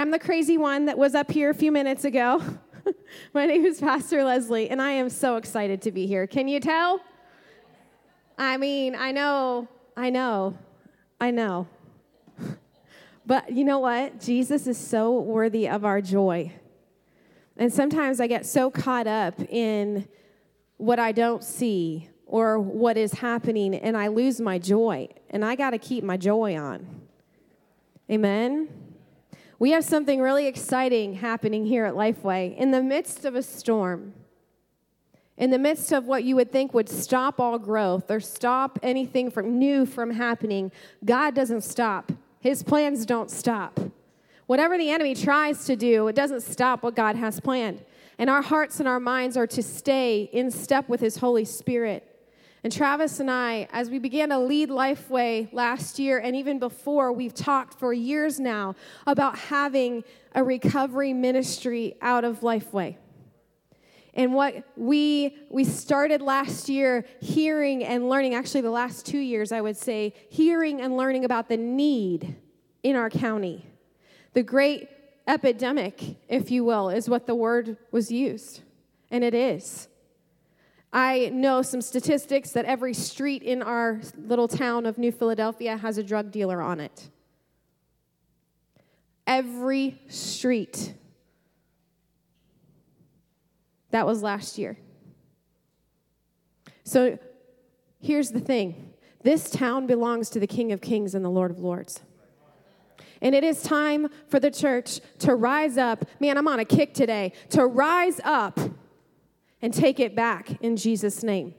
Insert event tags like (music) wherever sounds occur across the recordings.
I'm the crazy one that was up here a few minutes ago. (laughs) My name is Pastor Leslie, and I am so excited to be here. Can you tell? I mean, I know, I know, I know. (laughs) But you know what? Jesus is so worthy of our joy. And sometimes I get so caught up in what I don't see or what is happening, and I lose my joy. And I got to keep my joy on. Amen? We have something really exciting happening here at Lifeway. In the midst of a storm, in the midst of what you would think would stop all growth or stop anything from new from happening, God doesn't stop. His plans don't stop. Whatever the enemy tries to do, it doesn't stop what God has planned. And our hearts and our minds are to stay in step with His Holy Spirit. And Travis and I, as we began to lead Lifeway last year and even before, we've talked for years now about having a recovery ministry out of Lifeway. And what we we started last year hearing and learning, actually the last 2 years I would say, hearing and learning about the need in our county. The great epidemic, if you will, is what the word was used. And it is. I know some statistics that every street in our little town of New Philadelphia has a drug dealer on it. Every street. That was last year. So here's the thing this town belongs to the King of Kings and the Lord of Lords. And it is time for the church to rise up. Man, I'm on a kick today. To rise up and take it back in Jesus' name.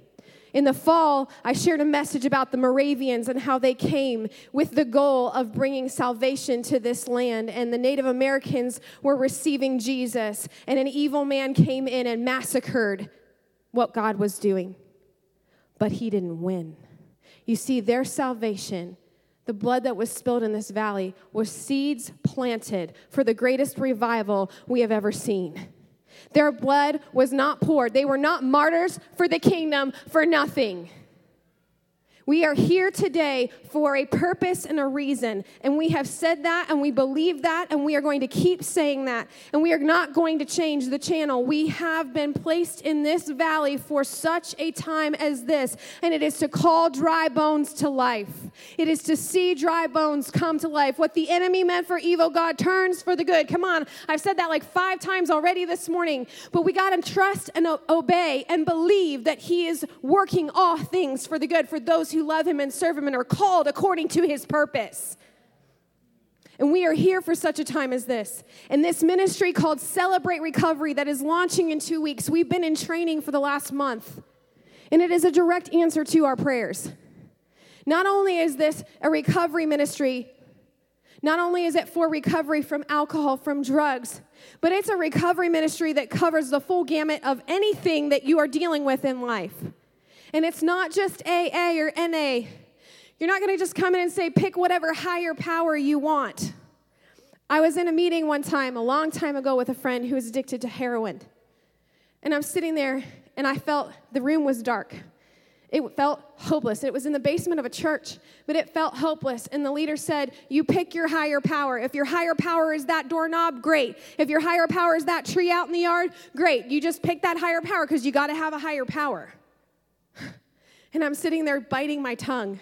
In the fall, I shared a message about the Moravians and how they came with the goal of bringing salvation to this land. And the Native Americans were receiving Jesus, and an evil man came in and massacred what God was doing. But he didn't win. You see, their salvation, the blood that was spilled in this valley, was seeds planted for the greatest revival we have ever seen. Their blood was not poured. They were not martyrs for the kingdom for nothing. We are here today for a purpose and a reason. And we have said that and we believe that and we are going to keep saying that. And we are not going to change the channel. We have been placed in this valley for such a time as this. And it is to call dry bones to life, it is to see dry bones come to life. What the enemy meant for evil, God turns for the good. Come on. I've said that like five times already this morning. But we got to trust and obey and believe that He is working all things for the good for those who love him and serve him and are called according to his purpose. And we are here for such a time as this. And this ministry called Celebrate Recovery that is launching in two weeks, we've been in training for the last month. And it is a direct answer to our prayers. Not only is this a recovery ministry, not only is it for recovery from alcohol, from drugs, but it's a recovery ministry that covers the full gamut of anything that you are dealing with in life. And it's not just AA or NA. You're not going to just come in and say, pick whatever higher power you want. I was in a meeting one time, a long time ago, with a friend who was addicted to heroin. And I'm sitting there, and I felt the room was dark. It felt hopeless. It was in the basement of a church, but it felt hopeless. And the leader said, You pick your higher power. If your higher power is that doorknob, great. If your higher power is that tree out in the yard, great. You just pick that higher power because you got to have a higher power. (laughs) And I'm sitting there biting my tongue.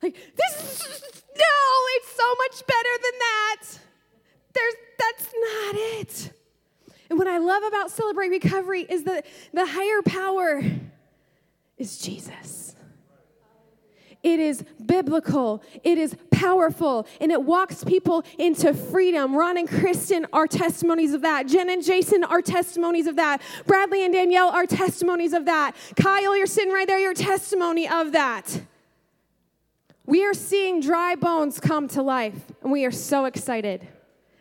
Like, this, is, no, it's so much better than that. There's, that's not it. And what I love about Celebrate Recovery is that the higher power is Jesus. It is biblical, it is powerful, and it walks people into freedom. Ron and Kristen are testimonies of that. Jen and Jason are testimonies of that. Bradley and Danielle are testimonies of that. Kyle, you're sitting right there, you're testimony of that. We are seeing dry bones come to life, and we are so excited.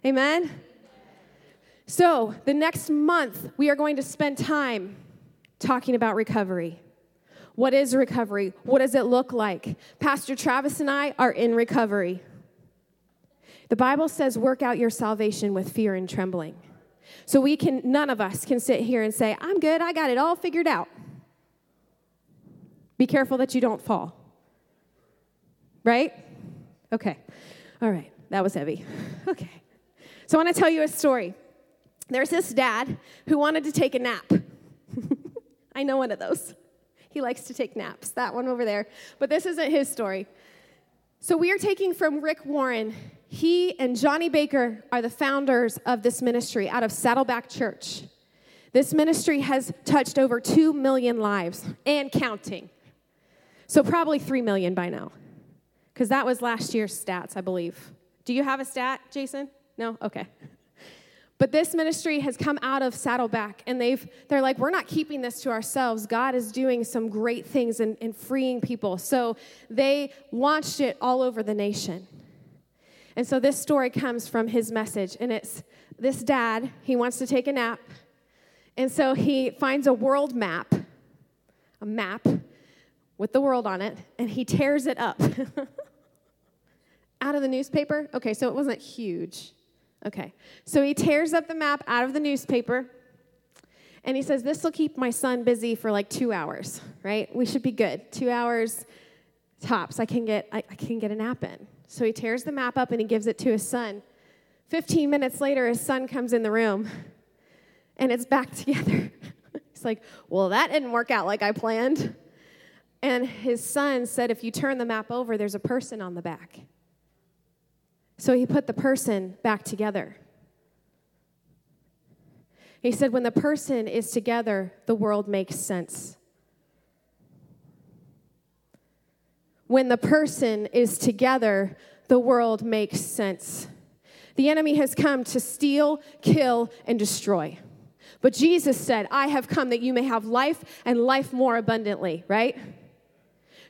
Amen? So, the next month, we are going to spend time talking about recovery. What is recovery? What does it look like? Pastor Travis and I are in recovery. The Bible says, work out your salvation with fear and trembling. So we can, none of us can sit here and say, I'm good, I got it all figured out. Be careful that you don't fall. Right? Okay. All right. That was heavy. (laughs) Okay. So I want to tell you a story. There's this dad who wanted to take a nap. (laughs) I know one of those. He likes to take naps, that one over there. But this isn't his story. So we are taking from Rick Warren. He and Johnny Baker are the founders of this ministry out of Saddleback Church. This ministry has touched over 2 million lives and counting. So probably 3 million by now, because that was last year's stats, I believe. Do you have a stat, Jason? No? Okay. But this ministry has come out of Saddleback, and they've, they're like, we're not keeping this to ourselves. God is doing some great things and, and freeing people. So they launched it all over the nation. And so this story comes from his message, and it's this dad, he wants to take a nap. And so he finds a world map, a map with the world on it, and he tears it up (laughs) out of the newspaper. Okay, so it wasn't huge. Okay. So he tears up the map out of the newspaper and he says, This will keep my son busy for like two hours, right? We should be good. Two hours tops. I can get, I, I can get a nap in. So he tears the map up and he gives it to his son. 15 minutes later, his son comes in the room and it's back (laughs) together. He's like, Well, that didn't work out like I planned. And his son said, If you turn the map over, there's a person on the back. So he put the person back together. He said, when the person is together, the world makes sense. When the person is together, the world makes sense. The enemy has come to steal, kill, and destroy. But Jesus said, I have come that you may have life and life more abundantly, right?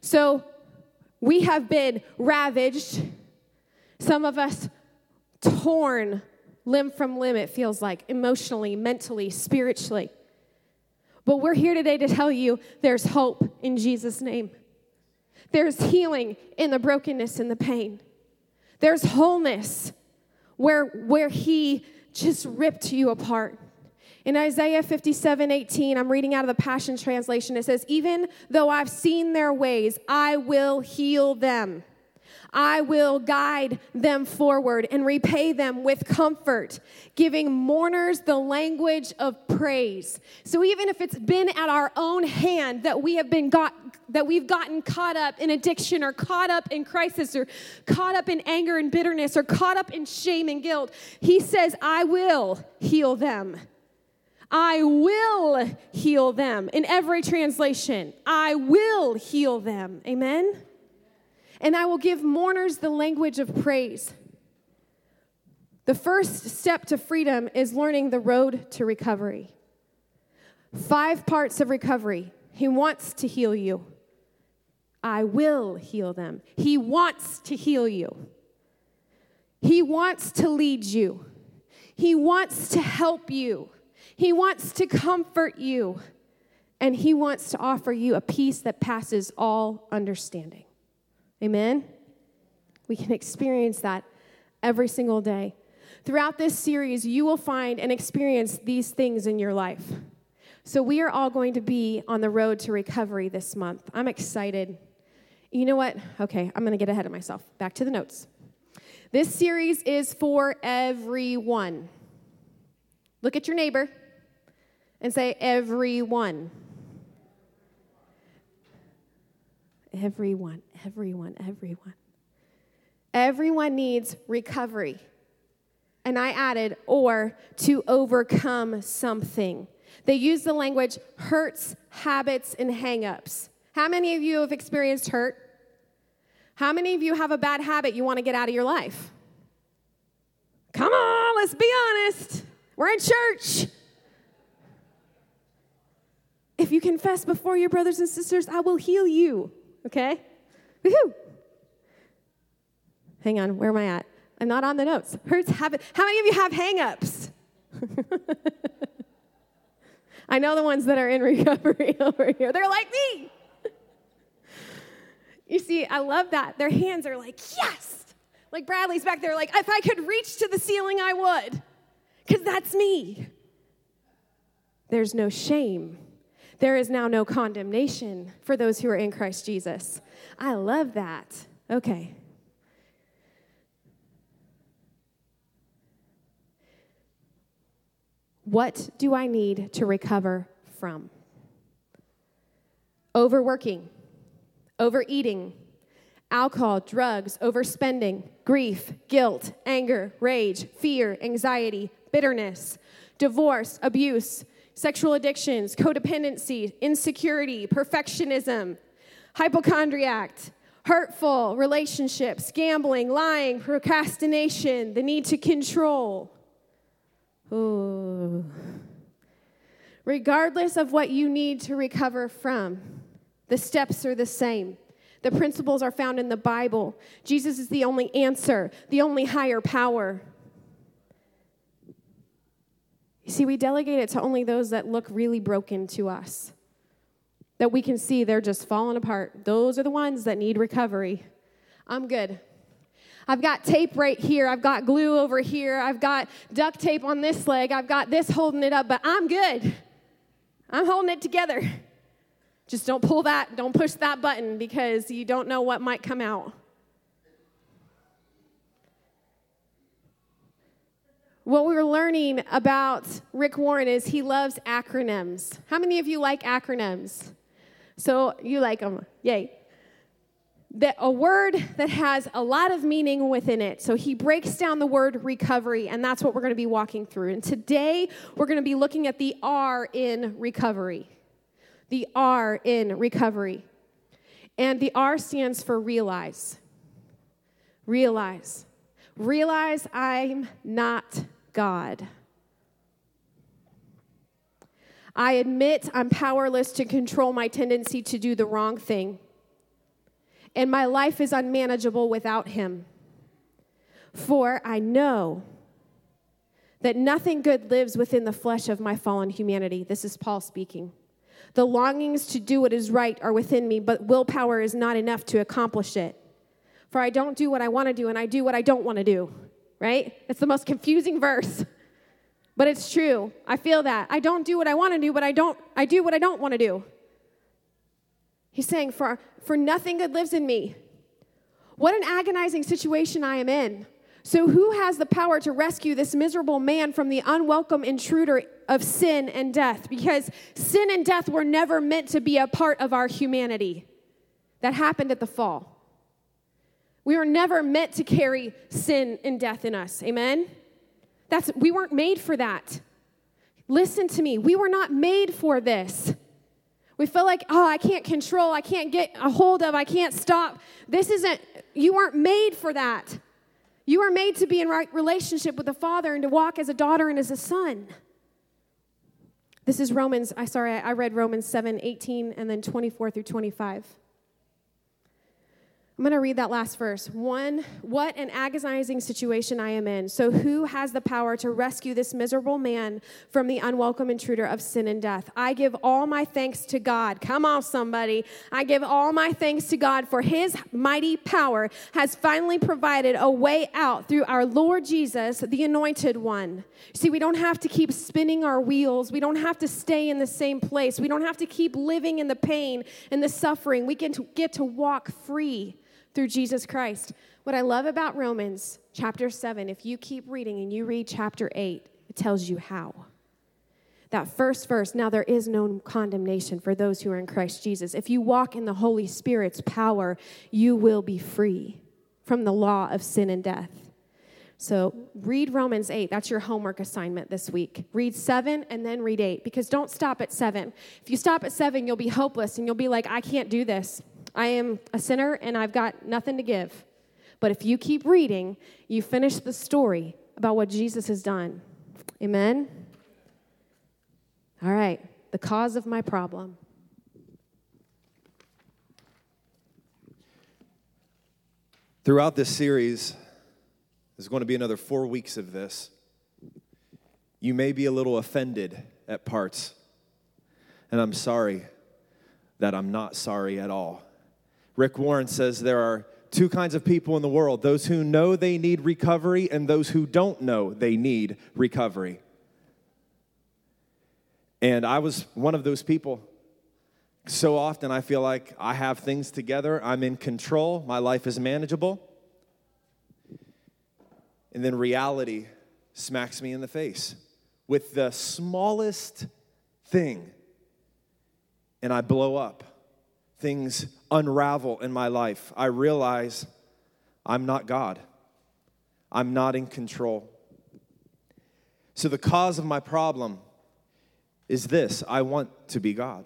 So we have been ravaged some of us torn limb from limb, it feels like, emotionally, mentally, spiritually. But we're here today to tell you there's hope in Jesus' name. There's healing in the brokenness and the pain. There's wholeness where, where He just ripped you apart. In Isaiah 57 18, I'm reading out of the Passion Translation. It says, Even though I've seen their ways, I will heal them. I will guide them forward and repay them with comfort, giving mourners the language of praise. So even if it's been at our own hand that we have been got that we've gotten caught up in addiction or caught up in crisis or caught up in anger and bitterness or caught up in shame and guilt, he says, I will heal them. I will heal them. In every translation, I will heal them. Amen? And I will give mourners the language of praise. The first step to freedom is learning the road to recovery. Five parts of recovery. He wants to heal you. I will heal them. He wants to heal you. He wants to lead you. He wants to help you. He wants to comfort you. And He wants to offer you a peace that passes all understanding. Amen? We can experience that every single day. Throughout this series, you will find and experience these things in your life. So, we are all going to be on the road to recovery this month. I'm excited. You know what? Okay, I'm going to get ahead of myself. Back to the notes. This series is for everyone. Look at your neighbor and say, everyone. Everyone, everyone, everyone. Everyone needs recovery. And I added, or to overcome something. They use the language hurts, habits, and hangups. How many of you have experienced hurt? How many of you have a bad habit you want to get out of your life? Come on, let's be honest. We're in church. If you confess before your brothers and sisters, I will heal you okay? Woohoo! Hang on, where am I at? I'm not on the notes. Hurts habit. How many of you have hangups? (laughs) I know the ones that are in recovery (laughs) over here. They're like me. you see, I love that. Their hands are like, yes. Like Bradley's back there, like, if I could reach to the ceiling, I would. Because that's me. There's no shame there is now no condemnation for those who are in Christ Jesus. I love that. Okay. What do I need to recover from? Overworking, overeating, alcohol, drugs, overspending, grief, guilt, anger, rage, fear, anxiety, bitterness, divorce, abuse, sexual addictions, codependency, insecurity, perfectionism, hypochondriac, hurtful relationships, gambling, lying, procrastination, the need to control. Ooh. Regardless of what you need to recover from, the steps are the same. The principles are found in the Bible. Jesus is the only answer, the only higher power. See, we delegate it to only those that look really broken to us, that we can see they're just falling apart. Those are the ones that need recovery. I'm good. I've got tape right here. I've got glue over here. I've got duct tape on this leg. I've got this holding it up, but I'm good. I'm holding it together. Just don't pull that, don't push that button because you don't know what might come out. What we are learning about Rick Warren is he loves acronyms. How many of you like acronyms? So you like them. Yay. That a word that has a lot of meaning within it. So he breaks down the word recovery, and that's what we're going to be walking through. And today we're going to be looking at the R in recovery the R in recovery. And the R stands for realize. Realize. Realize I'm not God. I admit I'm powerless to control my tendency to do the wrong thing. And my life is unmanageable without Him. For I know that nothing good lives within the flesh of my fallen humanity. This is Paul speaking. The longings to do what is right are within me, but willpower is not enough to accomplish it. For I don't do what I want to do, and I do what I don't want to do, right? It's the most confusing verse. But it's true. I feel that. I don't do what I want to do, but I don't I do what I don't want to do. He's saying, for, for nothing good lives in me. What an agonizing situation I am in. So, who has the power to rescue this miserable man from the unwelcome intruder of sin and death? Because sin and death were never meant to be a part of our humanity. That happened at the fall. We were never meant to carry sin and death in us. Amen? That's, we weren't made for that. Listen to me. We were not made for this. We feel like, oh, I can't control, I can't get a hold of, I can't stop. This isn't, you weren't made for that. You are made to be in right relationship with the Father and to walk as a daughter and as a son. This is Romans, I sorry, I read Romans 7, 18 and then 24 through 25. I'm going to read that last verse. One, what an agonizing situation I am in. So, who has the power to rescue this miserable man from the unwelcome intruder of sin and death? I give all my thanks to God. Come on, somebody. I give all my thanks to God for his mighty power has finally provided a way out through our Lord Jesus, the anointed one. See, we don't have to keep spinning our wheels. We don't have to stay in the same place. We don't have to keep living in the pain and the suffering. We can get to walk free through Jesus Christ. What I love about Romans chapter 7, if you keep reading and you read chapter 8, it tells you how. That first verse, now there is no condemnation for those who are in Christ Jesus. If you walk in the Holy Spirit's power, you will be free from the law of sin and death. So read Romans 8. That's your homework assignment this week. Read 7 and then read 8 because don't stop at 7. If you stop at 7, you'll be hopeless and you'll be like, I can't do this. I am a sinner and I've got nothing to give. But if you keep reading, you finish the story about what Jesus has done. Amen? All right, the cause of my problem. Throughout this series, there's going to be another four weeks of this. You may be a little offended at parts, and I'm sorry that I'm not sorry at all. Rick Warren says there are two kinds of people in the world those who know they need recovery and those who don't know they need recovery. And I was one of those people. So often I feel like I have things together, I'm in control, my life is manageable. And then reality smacks me in the face with the smallest thing and I blow up. Things unravel in my life. I realize I'm not God, I'm not in control. So, the cause of my problem is this I want to be God.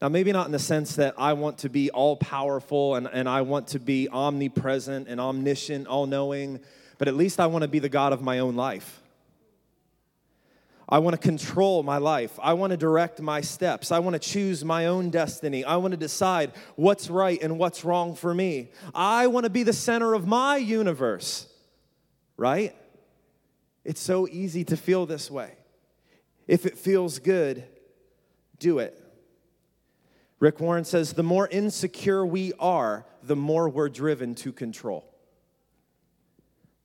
Now, maybe not in the sense that I want to be all powerful and, and I want to be omnipresent and omniscient, all knowing, but at least I want to be the God of my own life. I want to control my life. I want to direct my steps. I want to choose my own destiny. I want to decide what's right and what's wrong for me. I want to be the center of my universe, right? It's so easy to feel this way. If it feels good, do it. Rick Warren says the more insecure we are, the more we're driven to control.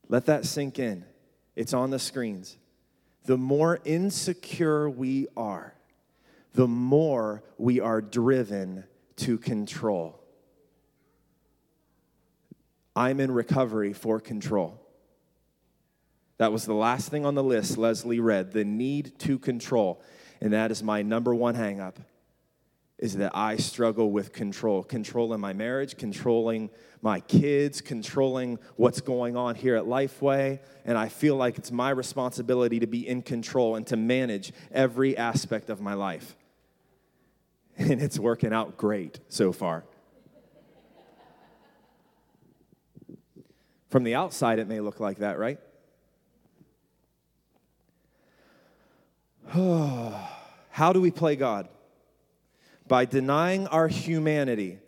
Let that sink in. It's on the screens the more insecure we are, the more we are driven to control. I'm in recovery for control. That was the last thing on the list Leslie read the need to control. And that is my number one hangup is that I struggle with control, controlling my marriage, controlling my kids, controlling what's going on here at Lifeway. And I feel like it's my responsibility to be in control and to manage every aspect of my life. (laughs) And it's working out great so far. From the outside, it may look like that, right? (sighs) How do we play God? By denying our humanity.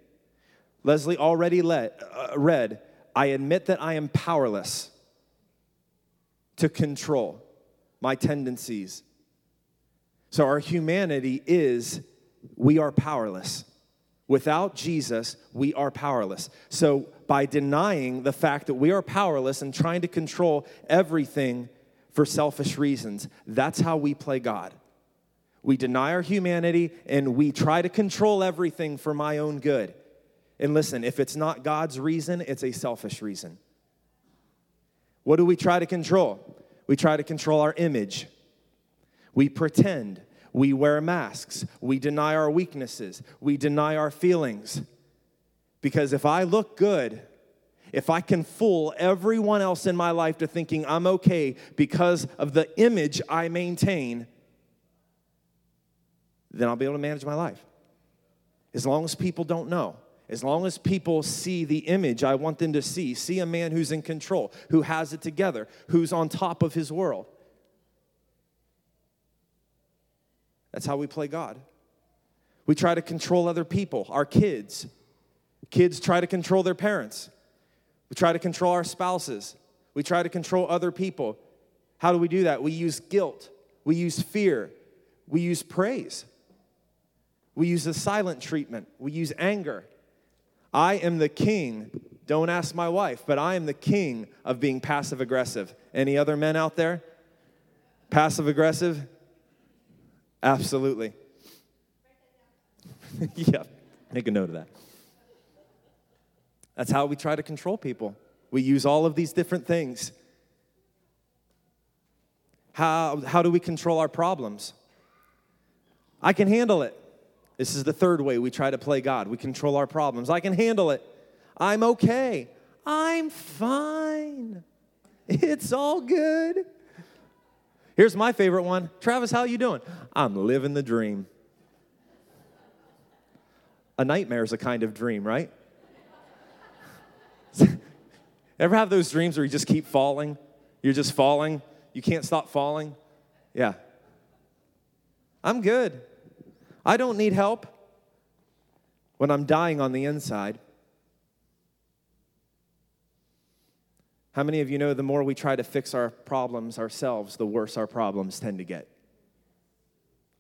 Leslie already let, uh, read, I admit that I am powerless to control my tendencies. So, our humanity is we are powerless. Without Jesus, we are powerless. So, by denying the fact that we are powerless and trying to control everything for selfish reasons, that's how we play God we deny our humanity, and we try to control everything for my own good. And listen, if it's not God's reason, it's a selfish reason. What do we try to control? We try to control our image. We pretend. We wear masks. We deny our weaknesses. We deny our feelings. Because if I look good, if I can fool everyone else in my life to thinking I'm okay because of the image I maintain, then I'll be able to manage my life. As long as people don't know, as long as people see the image I want them to see, see a man who's in control, who has it together, who's on top of his world. That's how we play God. We try to control other people, our kids. Kids try to control their parents. We try to control our spouses. We try to control other people. How do we do that? We use guilt, we use fear, we use praise. We use the silent treatment. We use anger. I am the king. Don't ask my wife, but I am the king of being passive aggressive. Any other men out there? Passive aggressive? Absolutely. (laughs) yeah, make a note of that. That's how we try to control people. We use all of these different things. How, how do we control our problems? I can handle it. This is the third way we try to play God. We control our problems. I can handle it. I'm okay. I'm fine. (laughs) It's all good. Here's my favorite one. Travis, how you doing? I'm living the dream. A nightmare is a kind of dream, right? (laughs) Ever have those dreams where you just keep falling? You're just falling. You can't stop falling? Yeah. I'm good. I don't need help when I'm dying on the inside. How many of you know the more we try to fix our problems ourselves, the worse our problems tend to get?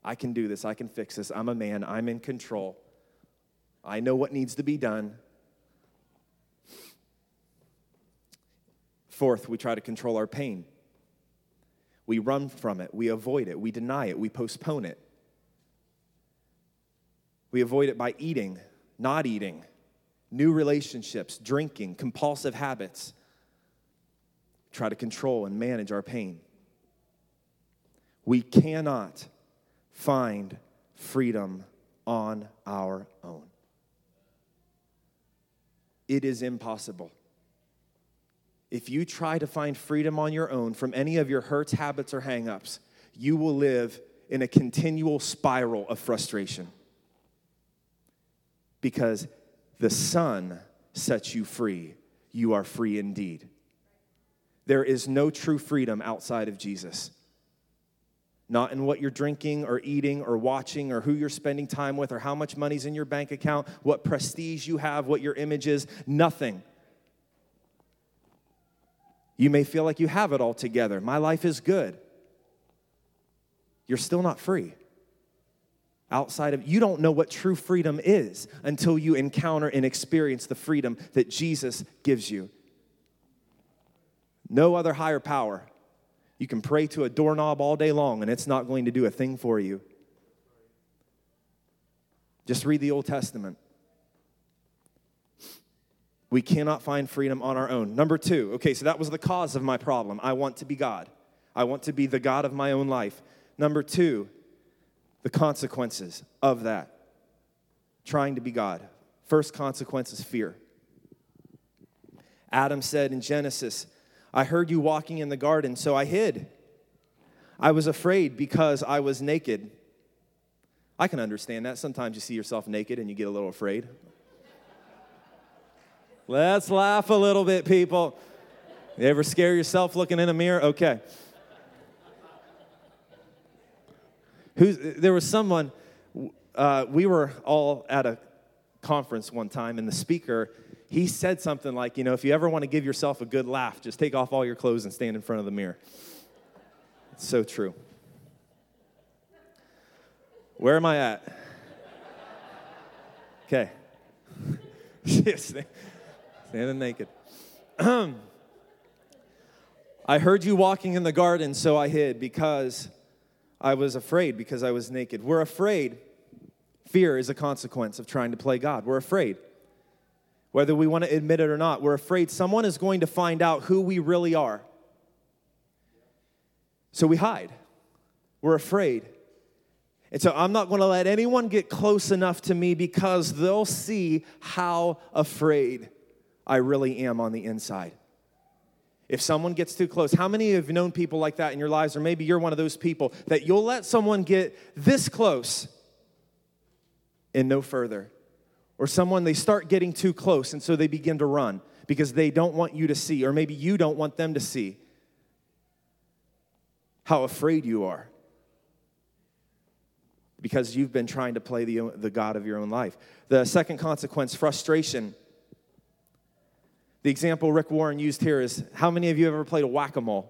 I can do this. I can fix this. I'm a man. I'm in control. I know what needs to be done. Fourth, we try to control our pain. We run from it. We avoid it. We deny it. We postpone it. We avoid it by eating, not eating, new relationships, drinking, compulsive habits. Try to control and manage our pain. We cannot find freedom on our own. It is impossible. If you try to find freedom on your own from any of your hurts, habits, or hangups, you will live in a continual spiral of frustration. Because the Son sets you free, you are free indeed. There is no true freedom outside of Jesus. Not in what you're drinking or eating or watching or who you're spending time with or how much money's in your bank account, what prestige you have, what your image is, nothing. You may feel like you have it all together. My life is good. You're still not free. Outside of, you don't know what true freedom is until you encounter and experience the freedom that Jesus gives you. No other higher power. You can pray to a doorknob all day long and it's not going to do a thing for you. Just read the Old Testament. We cannot find freedom on our own. Number two, okay, so that was the cause of my problem. I want to be God. I want to be the God of my own life. Number two, the consequences of that. Trying to be God. First consequence is fear. Adam said in Genesis, I heard you walking in the garden, so I hid. I was afraid because I was naked. I can understand that. Sometimes you see yourself naked and you get a little afraid. Let's laugh a little bit, people. You ever scare yourself looking in a mirror? Okay. There was someone, uh, we were all at a conference one time, and the speaker he said something like, you know, if you ever want to give yourself a good laugh, just take off all your clothes and stand in front of the mirror. It's so true. Where am I at? Okay. (laughs) Standing naked. (clears throat) I heard you walking in the garden, so I hid because I was afraid, because I was naked. We're afraid. Fear is a consequence of trying to play God. We're afraid whether we want to admit it or not. We're afraid someone is going to find out who we really are. So we hide. We're afraid. And so I'm not going to let anyone get close enough to me because they'll see how afraid I really am on the inside. If someone gets too close, how many have known people like that in your lives? Or maybe you're one of those people that you'll let someone get this close and no further or someone they start getting too close and so they begin to run because they don't want you to see, or maybe you don't want them to see how afraid you are because you've been trying to play the, the God of your own life. The second consequence, frustration. The example Rick Warren used here is how many of you ever played a whack a mole?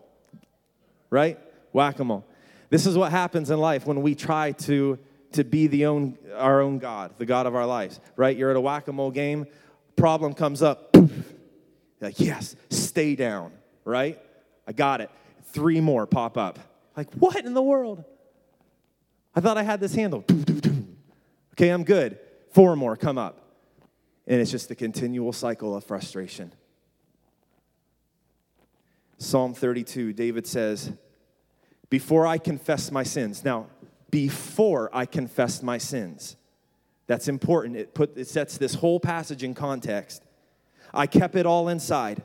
Right? Whack a mole. This is what happens in life when we try to to be the own, our own God, the God of our lives, right? You're at a whack a mole game, problem comes up, like, yes, stay down, right? I got it. Three more pop up. Like, what in the world? I thought I had this handled. Okay, I'm good. Four more come up. And it's just a continual cycle of frustration. Psalm 32, David says, Before I confess my sins. Now, before I confess my sins. That's important. It, put, it sets this whole passage in context. I kept it all inside.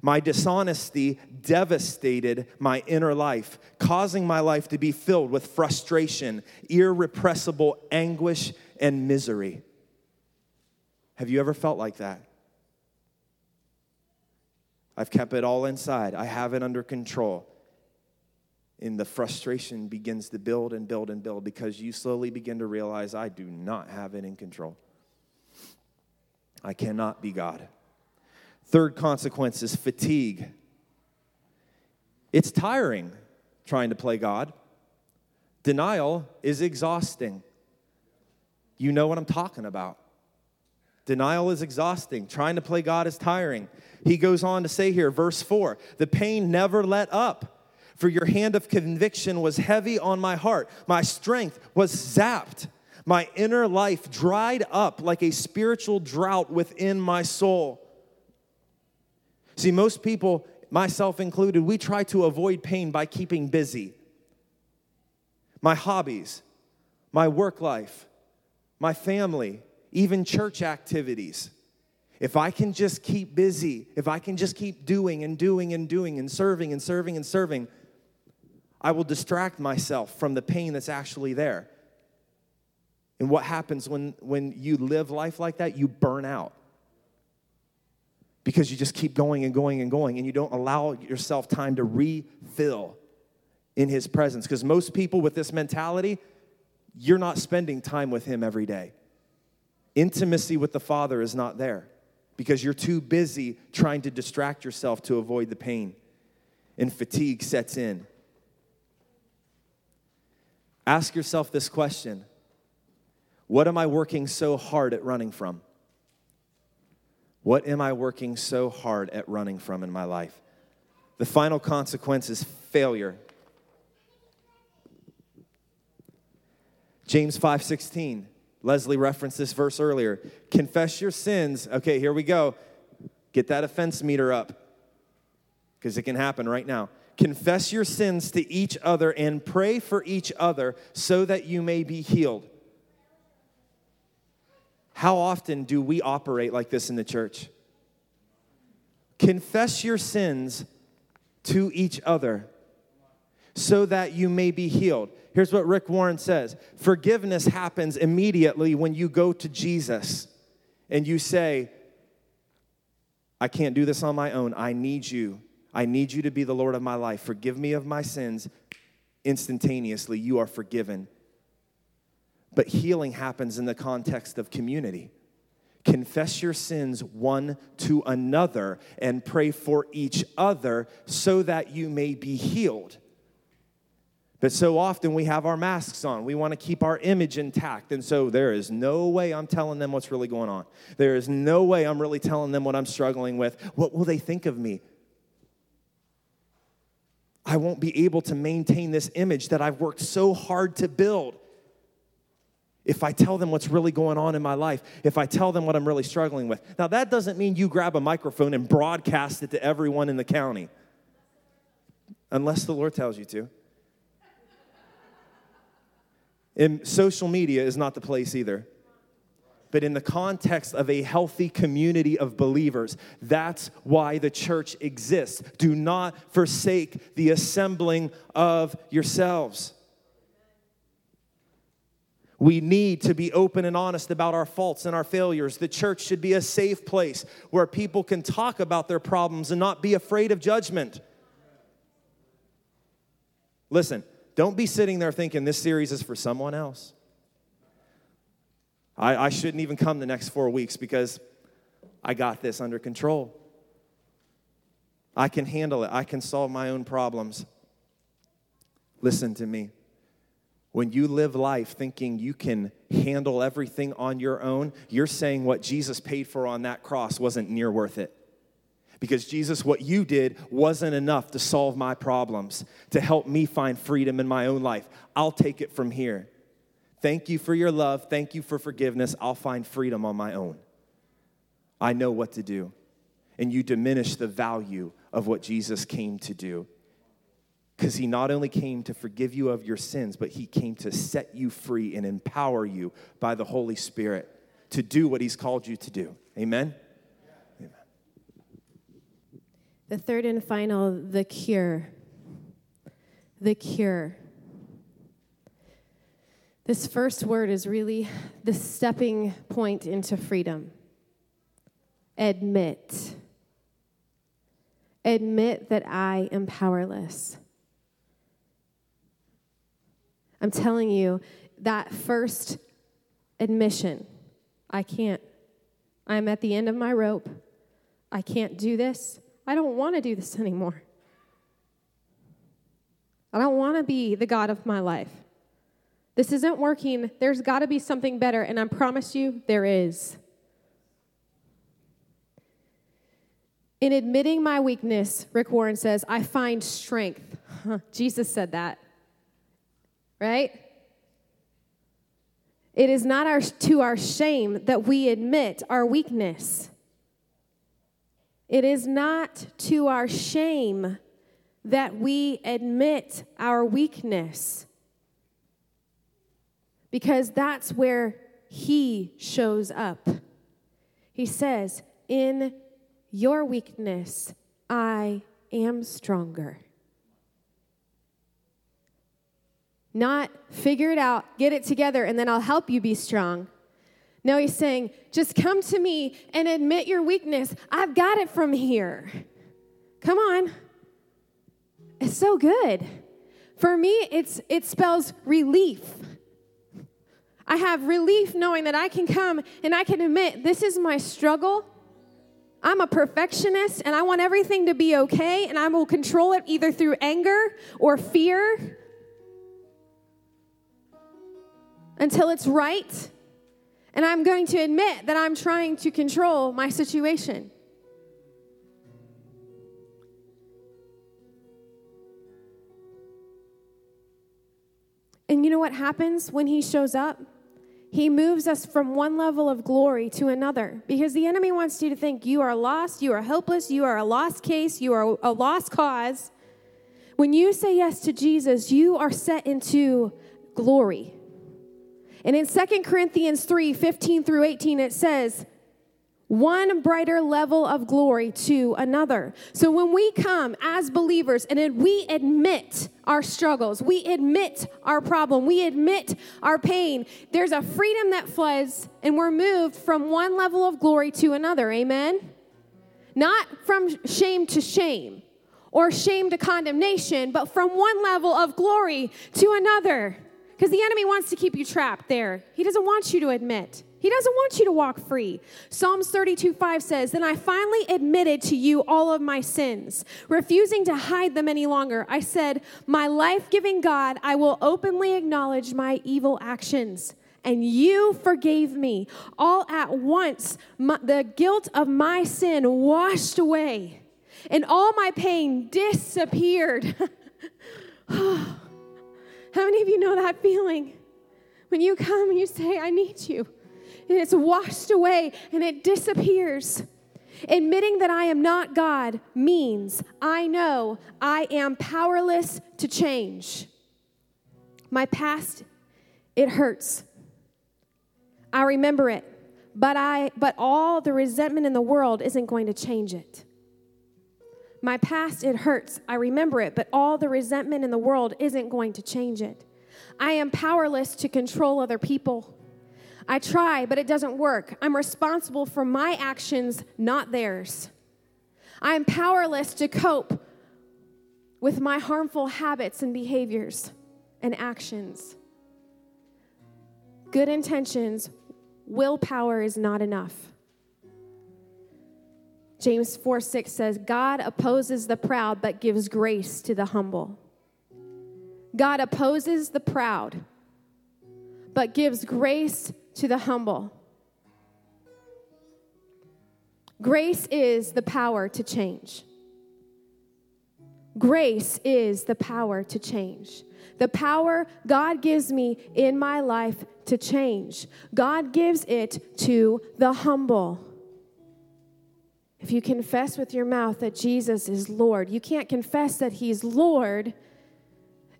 My dishonesty devastated my inner life, causing my life to be filled with frustration, irrepressible anguish, and misery. Have you ever felt like that? I've kept it all inside. I have it under control and the frustration begins to build and build and build because you slowly begin to realize I do not have it in control. I cannot be God. Third consequence is fatigue. It's tiring trying to play God. Denial is exhausting. You know what I'm talking about. Denial is exhausting. Trying to play God is tiring. He goes on to say here, verse 4 the pain never let up for your hand of conviction was heavy on my heart. My strength was zapped. My inner life dried up like a spiritual drought within my soul. See, most people, myself included, we try to avoid pain by keeping busy. my hobbies, my work life, my family, even church activities. If I can just keep busy, if I can just keep doing and doing and doing and serving and serving and serving, I will distract myself from the pain that's actually there. And what happens when, when you live life like that? You burn out because you just keep going and going and going and you don't allow yourself time to refill in his presence because most people with this mentality you're not spending time with him every day intimacy with the father is not there because you're too busy trying to distract yourself to avoid the pain and fatigue sets in ask yourself this question what am i working so hard at running from what am I working so hard at running from in my life? The final consequence is failure. James 5:16. Leslie referenced this verse earlier. Confess your sins. Okay, here we go. Get that offense meter up. Because it can happen right now. Confess your sins to each other and pray for each other so that you may be healed. How often do we operate like this in the church? Confess your sins to each other so that you may be healed. Here's what Rick Warren says Forgiveness happens immediately when you go to Jesus and you say, I can't do this on my own. I need you. I need you to be the Lord of my life. Forgive me of my sins. Instantaneously, you are forgiven but healing happens in the context of community. Confess your sins one to another and pray for each other so that you may be healed. But so often we have our masks on. We want to keep our image intact. And so there is no way I'm telling them what's really going on. There is no way I'm really telling them what I'm struggling with. What will they think of me? I won't be able to maintain this image that I've worked so hard to build if I tell them what's really going on in my life, if I tell them what I'm really struggling with. Now, that doesn't mean you grab a microphone and broadcast it to everyone in the county, unless the Lord tells you to. And social media is not the place either. But in the context of a healthy community of believers, that's why the church exists. Do not forsake the assembling of yourselves. We need to be open and honest about our faults and our failures. The church should be a safe place where people can talk about their problems and not be afraid of judgment. Listen, don't be sitting there thinking this series is for someone else. I, I shouldn't even come the next four weeks because I got this under control. I can handle it, I can solve my own problems. Listen to me. When you live life thinking you can handle everything on your own, you're saying what Jesus paid for on that cross wasn't near worth it. Because, Jesus, what you did wasn't enough to solve my problems, to help me find freedom in my own life. I'll take it from here. Thank you for your love. Thank you for forgiveness. I'll find freedom on my own. I know what to do. And you diminish the value of what Jesus came to do. Because he not only came to forgive you of your sins, but he came to set you free and empower you by the Holy Spirit to do what he's called you to do. Amen? The third and final, the cure. The cure. This first word is really the stepping point into freedom. Admit. Admit that I am powerless. I'm telling you, that first admission, I can't. I'm at the end of my rope. I can't do this. I don't want to do this (laughs) anymore. I don't want to be the God of my life. This isn't working. There's got to be something better, and I promise you, there is. In admitting my weakness, Rick Warren says, I find strength. Jesus said that right? It is not our, to our shame that we admit our weakness. It is not to our shame that we admit our weakness. because that's where He shows up. He says, In your weakness, I am stronger. Not figure it out, get it together, and then I'll help you be strong. No, he's saying, just come to me and admit your weakness. I've got it from here. Come on. It's so good. For me, it's, it spells relief. I have relief knowing that I can come and I can admit this is my struggle. I'm a perfectionist and I want everything to be okay, and I will control it either through anger or fear until it's right. And I'm going to admit that I'm trying to control my situation. And you know what happens when he shows up? He moves us from one level of glory to another because the enemy wants you to think you are lost, you are hopeless, you are a lost case, you are a lost cause. When you say yes to Jesus, you are set into glory. And in 2 Corinthians 3 15 through 18, it says, one brighter level of glory to another. So when we come as believers and we admit our struggles, we admit our problem, we admit our pain, there's a freedom that floods and we're moved from one level of glory to another. Amen? Not from shame to shame or shame to condemnation, but from one level of glory to another. Because the enemy wants to keep you trapped there. He doesn't want you to admit. He doesn't want you to walk free. Psalms 32 5 says, Then I finally admitted to you all of my sins, refusing to hide them any longer. I said, My life giving God, I will openly acknowledge my evil actions. And you forgave me. All at once, my, the guilt of my sin washed away, and all my pain disappeared. (laughs) (sighs) (sighs) How many of you know that feeling? When you come and you say, I need you, and it's washed away and it disappears. Admitting that I am not God means I know I am powerless to change. My past, it hurts. I remember it, but I but all the resentment in the world isn't going to change it. My past, it hurts. I remember it, but all the resentment in the world isn't going to change it. I am powerless to control other people. I try, but it doesn't work. I'm responsible for my actions, not theirs. I am powerless to cope with my harmful habits and behaviors and actions. Good intentions, willpower is not enough. James 4 6 says, God opposes the proud, but gives grace to the humble. God opposes the proud, but gives grace to the humble. Grace is the power to change. Grace is the power to change. The power God gives me in my life to change. God gives it to the humble. If you confess with your mouth that Jesus is Lord, you can't confess that He's Lord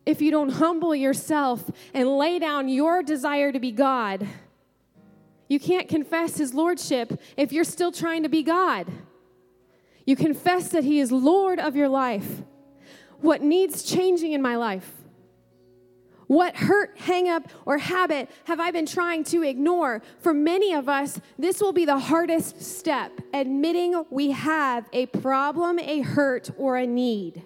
if you don't humble yourself and lay down your desire to be God. You can't confess His Lordship if you're still trying to be God. You confess that He is Lord of your life. What needs changing in my life? What hurt, hang up, or habit have I been trying to ignore? For many of us, this will be the hardest step admitting we have a problem, a hurt, or a need.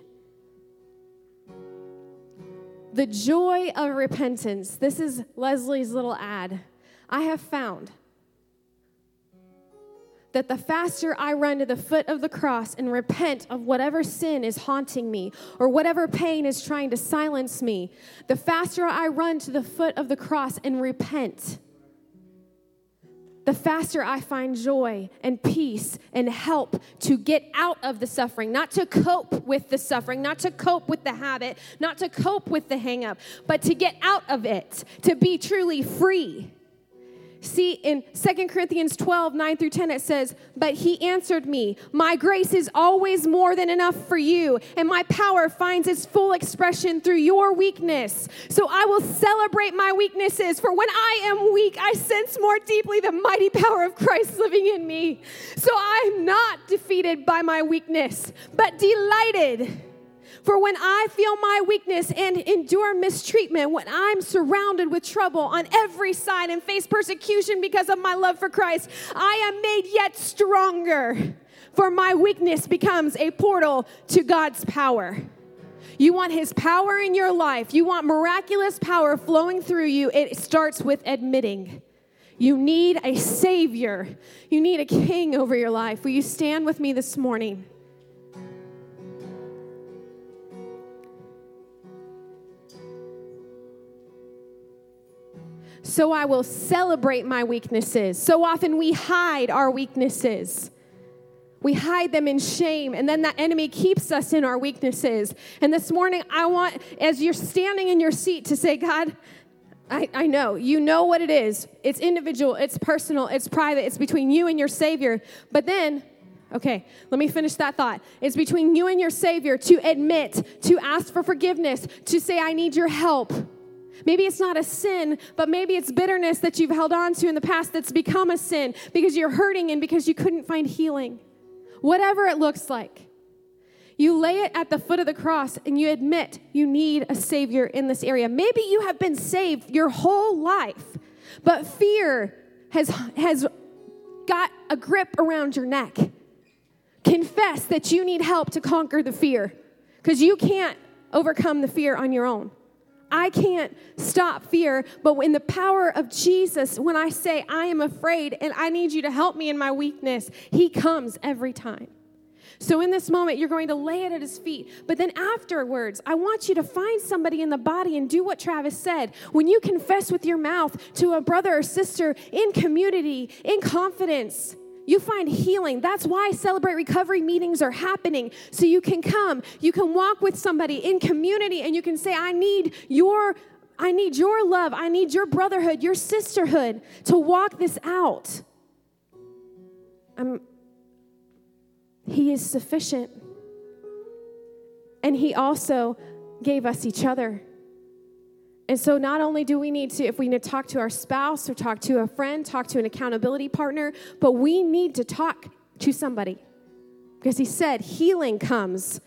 The joy of repentance. This is Leslie's little ad. I have found that the faster I run to the foot of the cross and repent of whatever sin is haunting me or whatever pain is trying to silence me, the faster I run to the foot of the cross and repent, the faster I find joy and peace and help to get out of the suffering, not to cope with the suffering, not to cope with the habit, not to cope with the hangup, but to get out of it, to be truly free. See, in 2 Corinthians 12, 9 through 10, it says, But he answered me, My grace is always more than enough for you, and my power finds its full expression through your weakness. So I will celebrate my weaknesses, for when I am weak, I sense more deeply the mighty power of Christ living in me. So I'm not defeated by my weakness, but delighted for when I feel my weakness and endure mistreatment, when I'm surrounded with trouble on every side and face persecution because of my love for Christ, I am made yet stronger. For my weakness becomes a portal to God's power. You want His power in your life, you want miraculous power flowing through you. It starts with admitting. You need a Savior. You need a King over your life. Will you stand with me this morning? So I will celebrate my weaknesses. So often we hide our weaknesses. We hide them in shame, and then that enemy keeps us in our weaknesses. And this morning, I want, as you're standing in your seat, to say, God, I, I know. You know what it is. It's individual, it's personal, it's private, it's between you and your Savior. But then, okay, let me finish that thought. It's between you and your Savior to admit, to ask for forgiveness, to say, I need your help. Maybe it's not a sin, but maybe it's bitterness that you've held on to in the past that's become a sin because you're hurting and because you couldn't find healing. Whatever it looks like. You lay it at the foot of the cross and you admit you need a Savior in this area. Maybe you have been saved your whole life, but fear has, has got a grip around your neck. Confess that you need help to conquer the fear because you can't overcome the fear on your own. I can't stop fear, but in the power of Jesus, when I say, I am afraid and I need you to help me in my weakness, He comes every time. So, in this moment, you're going to lay it at his feet. But then afterwards, I want you to find somebody in the body and do what Travis said. When you confess with your mouth to a brother or sister in community, in confidence, you find healing. That's why Celebrate Recovery meetings are happening. So you can come, you can walk with somebody in community, and you can say, I need your. I need your love. I need your brotherhood, your sisterhood to walk this out. I'm, he is sufficient. And He also gave us each other. And so, not only do we need to, if we need to talk to our spouse or talk to a friend, talk to an accountability partner, but we need to talk to somebody. Because he said healing comes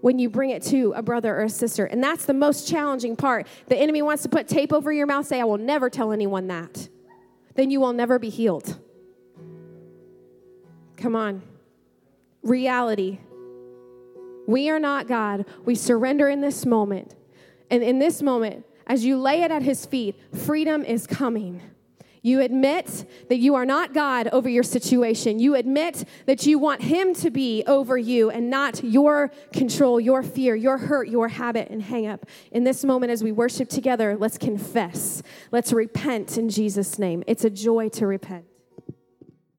when you bring it to a brother or a sister. And that's the most challenging part. The enemy wants to put tape over your mouth, say, I will never tell anyone that. Then you will never be healed. Come on. Reality. We are not God. We surrender in this moment. And in this moment, as you lay it at his feet, freedom is coming. You admit that you are not God over your situation. You admit that you want Him to be over you and not your control, your fear, your hurt, your habit, and hang up. In this moment, as we worship together, let's confess. Let's repent in Jesus' name. It's a joy to repent.